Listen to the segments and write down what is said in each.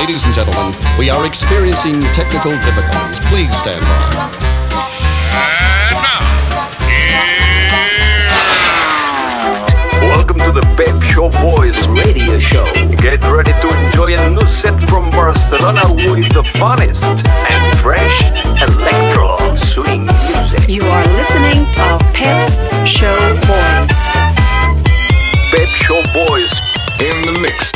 Ladies and gentlemen, we are experiencing technical difficulties. Please stand by. And now, welcome to the Pep Show Boys radio show. Get ready to enjoy a new set from Barcelona with the funnest and fresh electro swing music. You are listening to Pep's Show Boys. Pep Show Boys in the mix.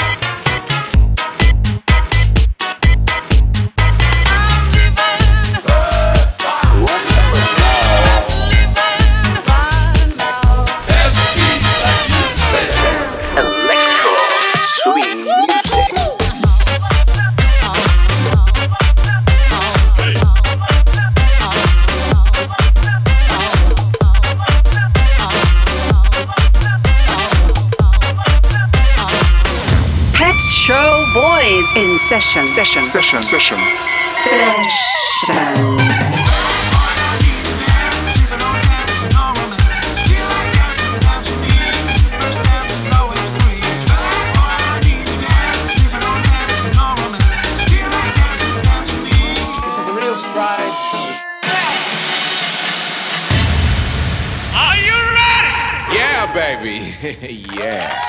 Session. Session. Session. Session. Session. baby. yeah.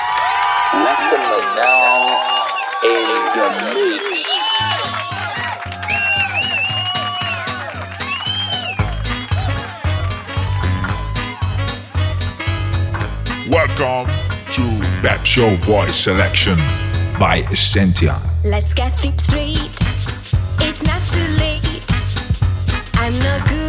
Welcome to Pep Show Boy Selection by Essentia. Let's get things straight. It's not too late. I'm not good.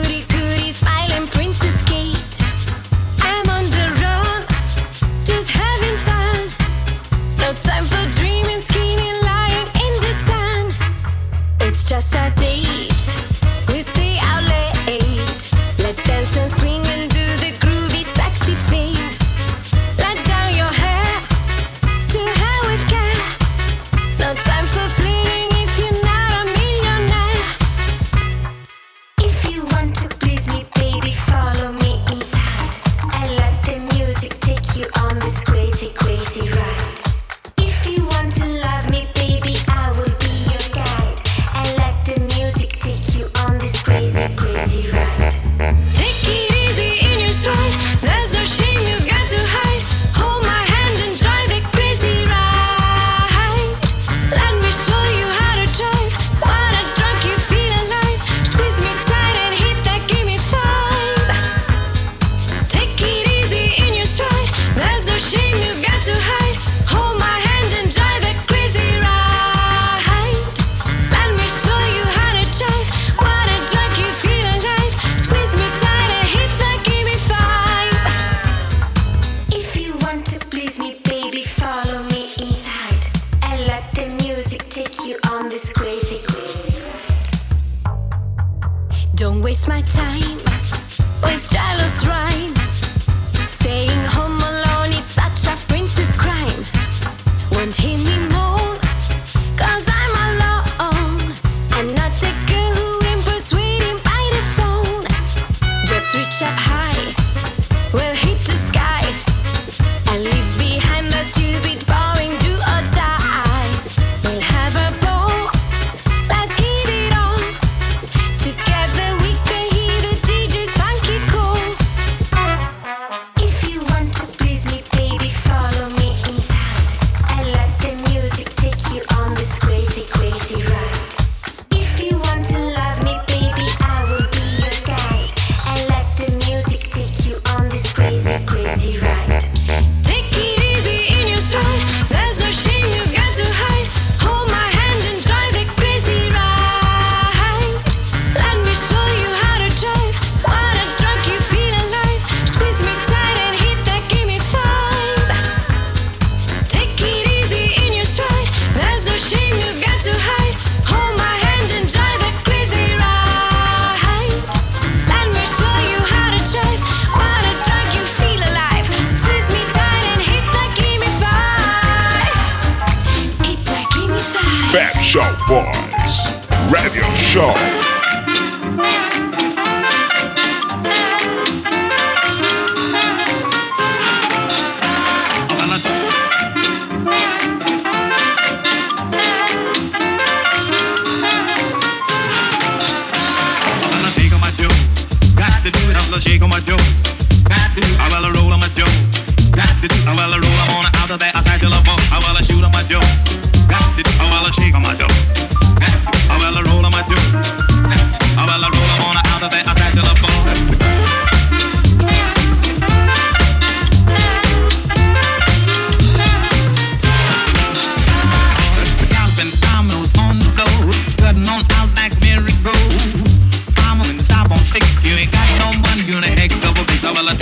Well,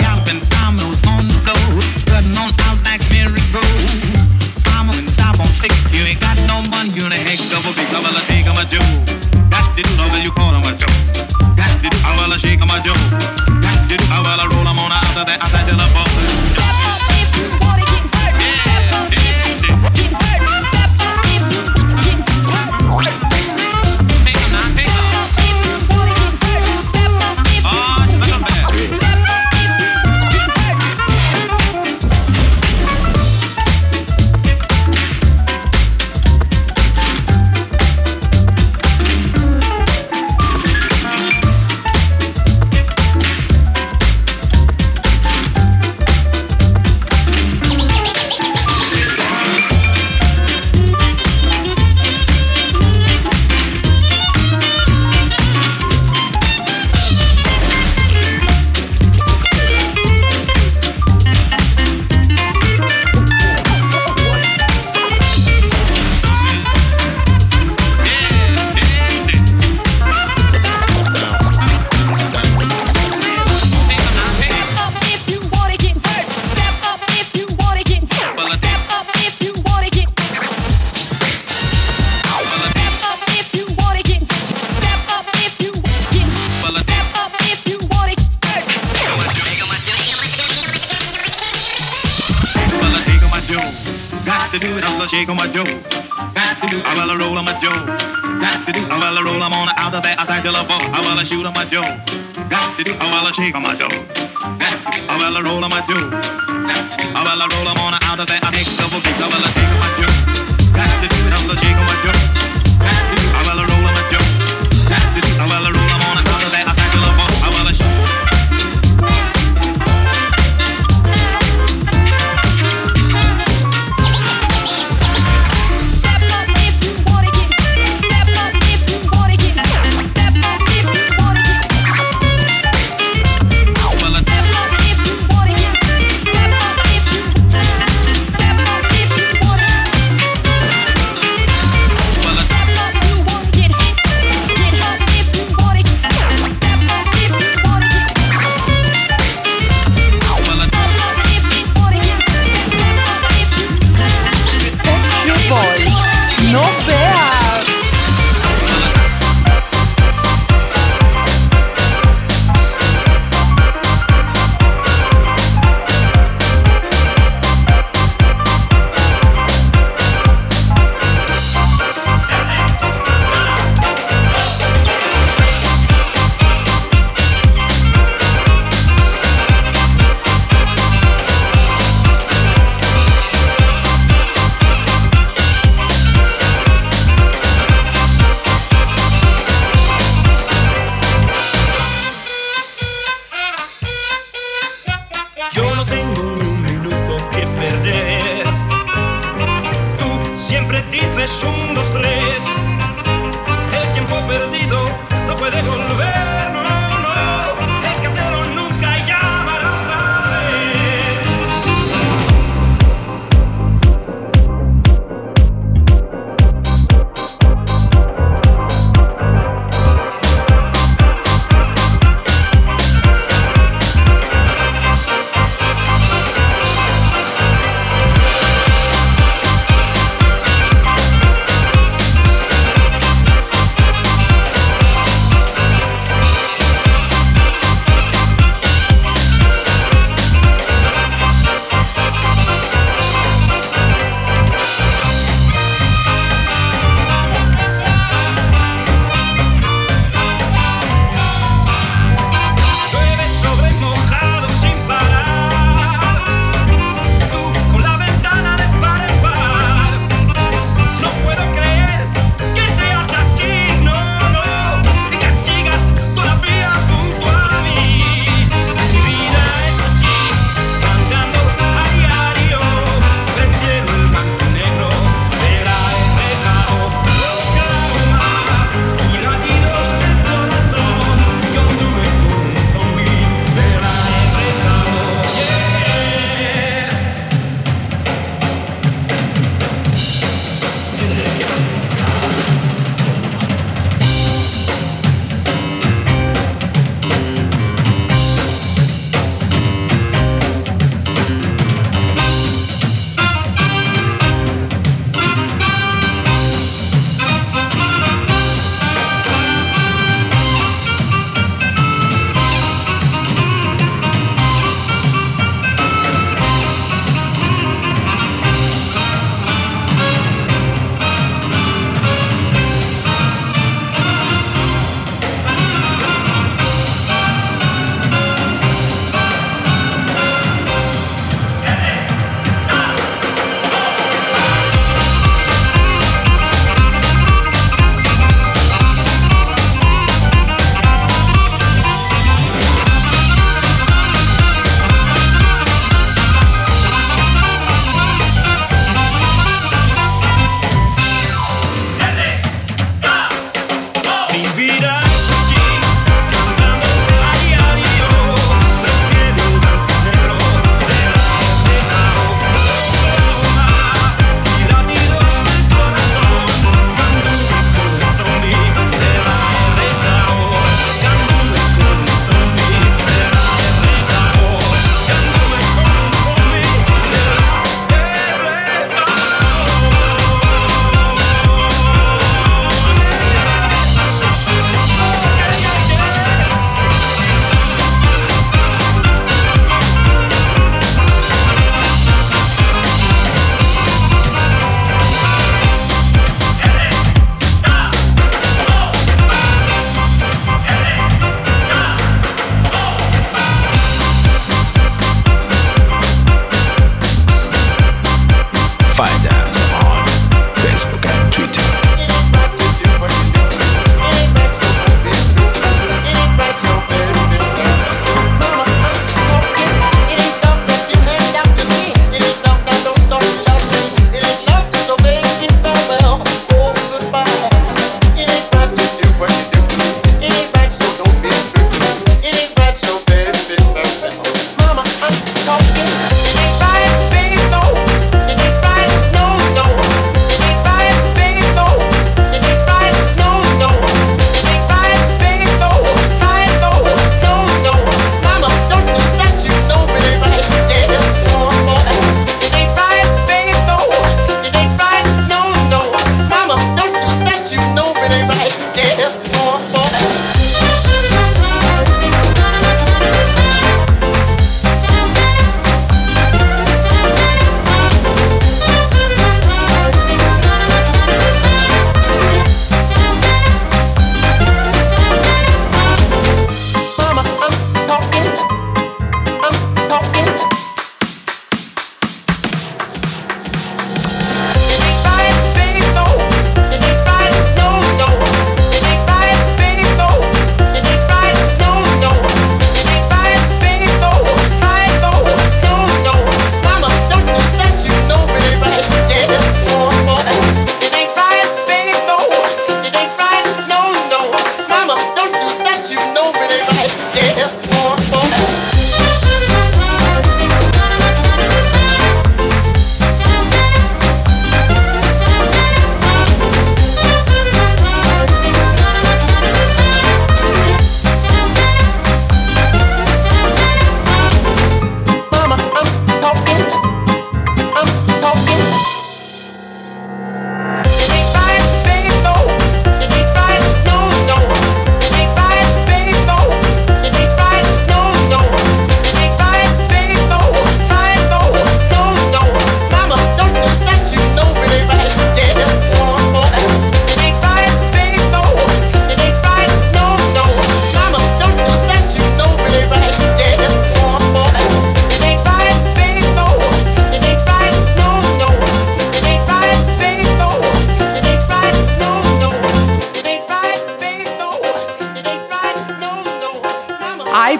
dominoes on the floor, cutting on like I'm on top on six, you ain't got no money, you ain't heck double big. Well, I take him a Joe. Got to do, you a Got to shake a Got to roll him on out of that, out of that,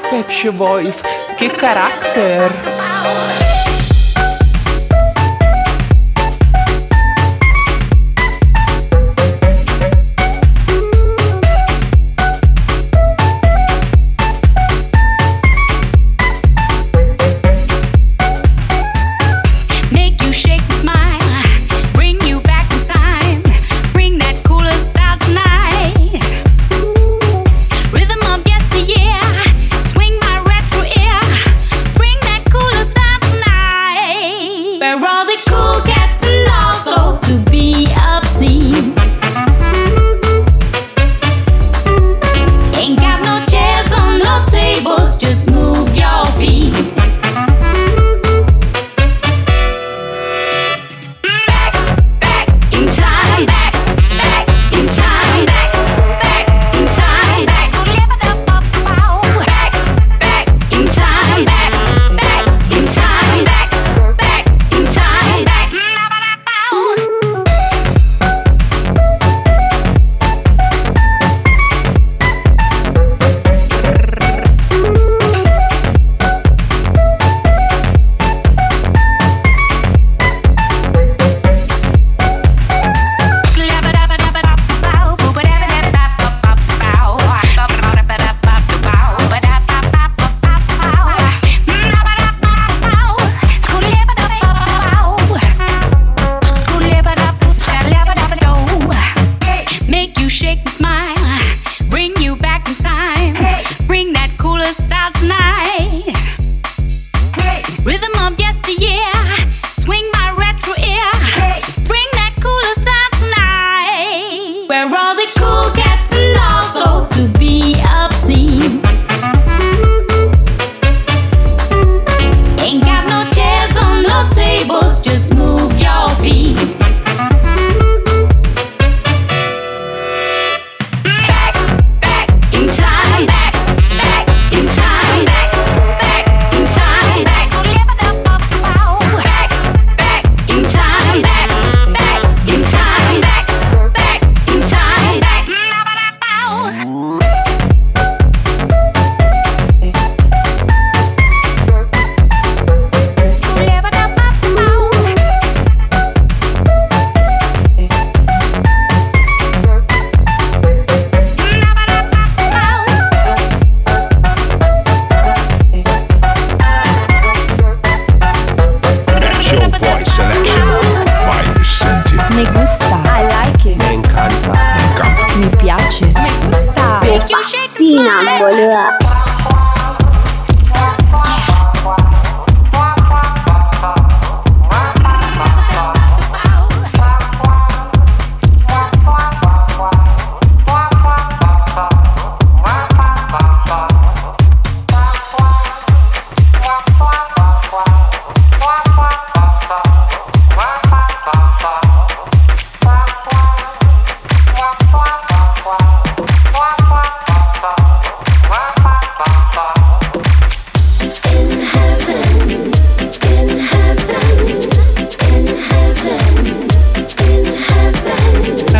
Pep Show Boys, che carattere!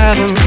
Heaven,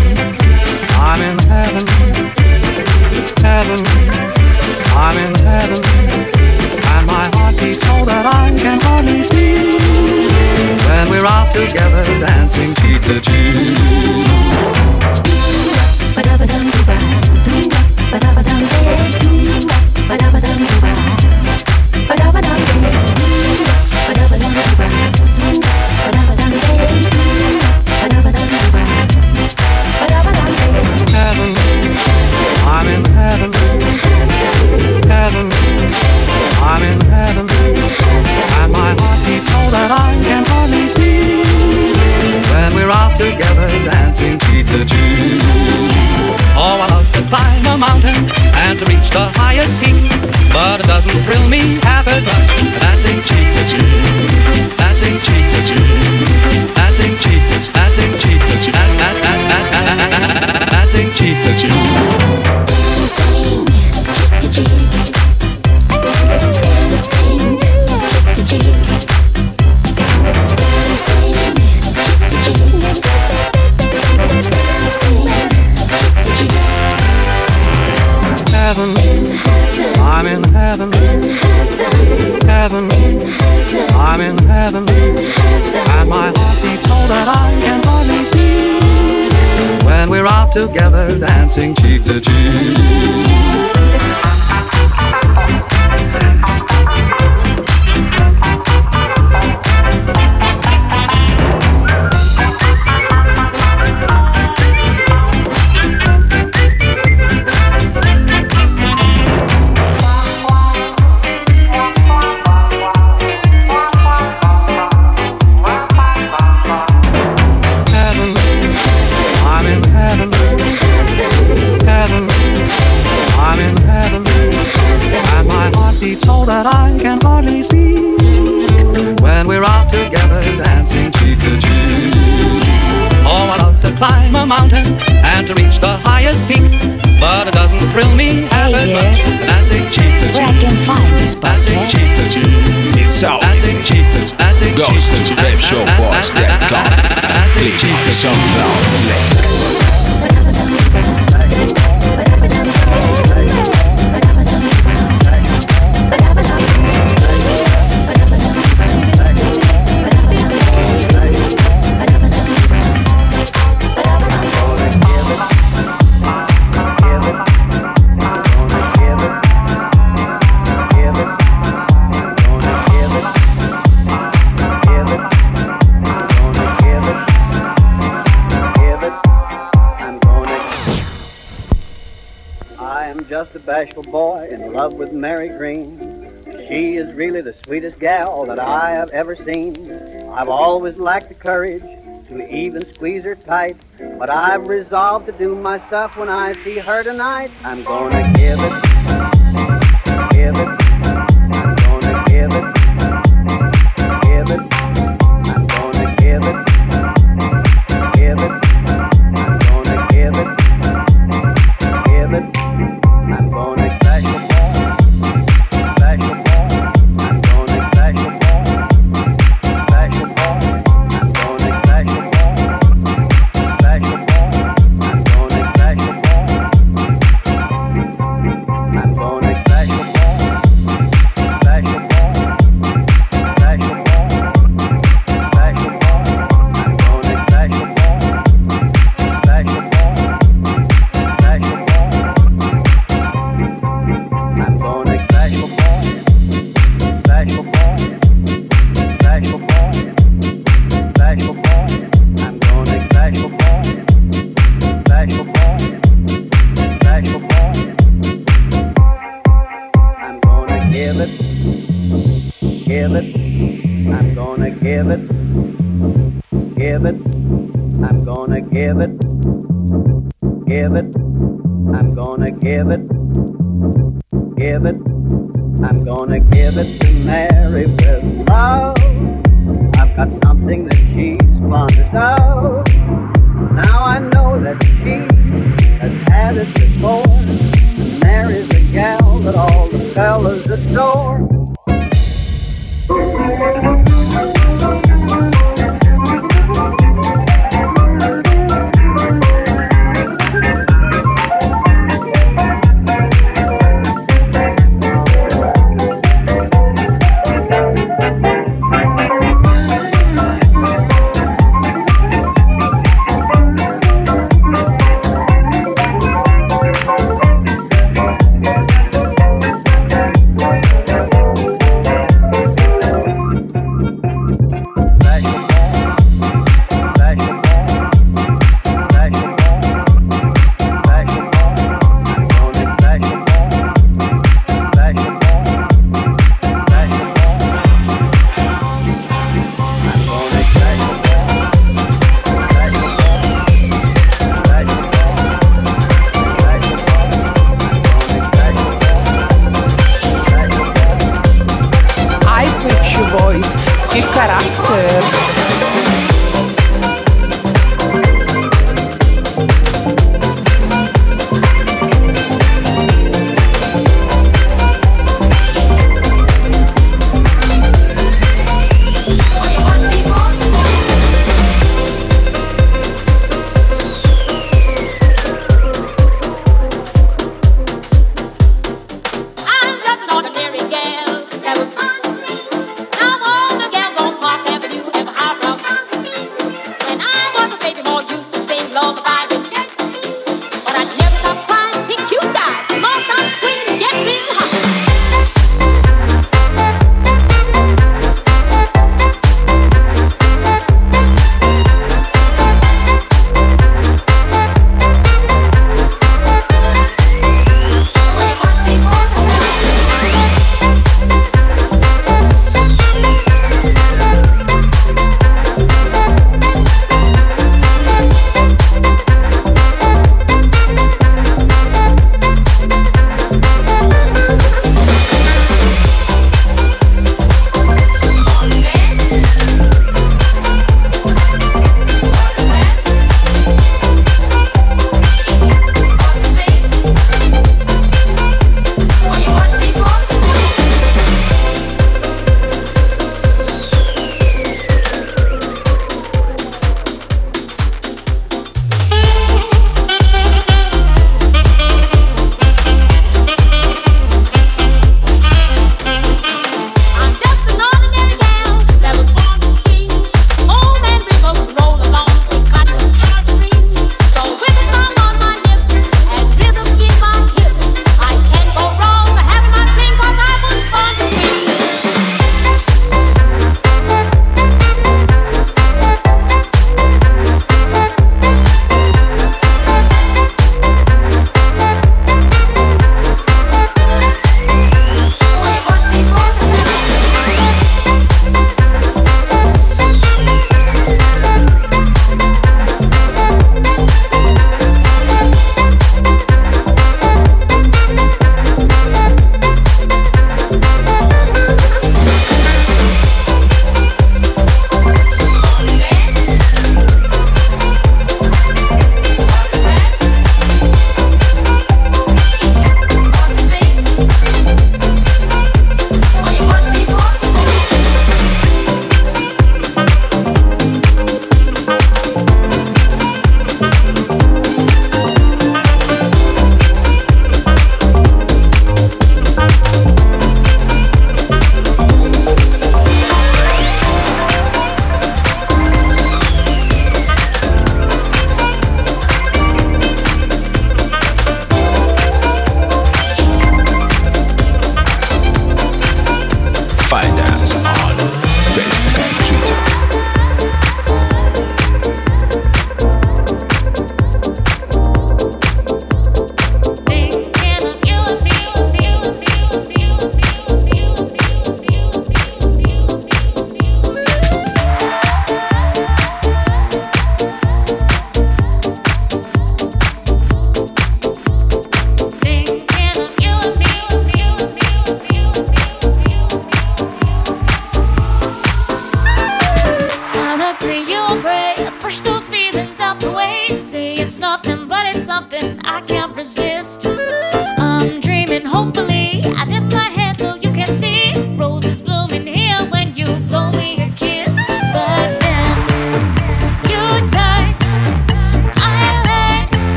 some. with Mary Green. She is really the sweetest gal that I have ever seen. I've always lacked the courage to even squeeze her tight, but I've resolved to do my stuff when I see her tonight. I'm gonna give it, give it. never to marry with love.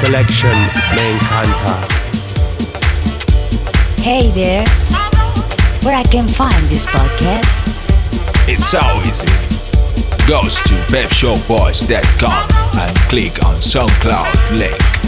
selection me encanta. Hey there, where I can find this podcast? It's so easy. Goes to pepshowboys.com and click on SoundCloud link.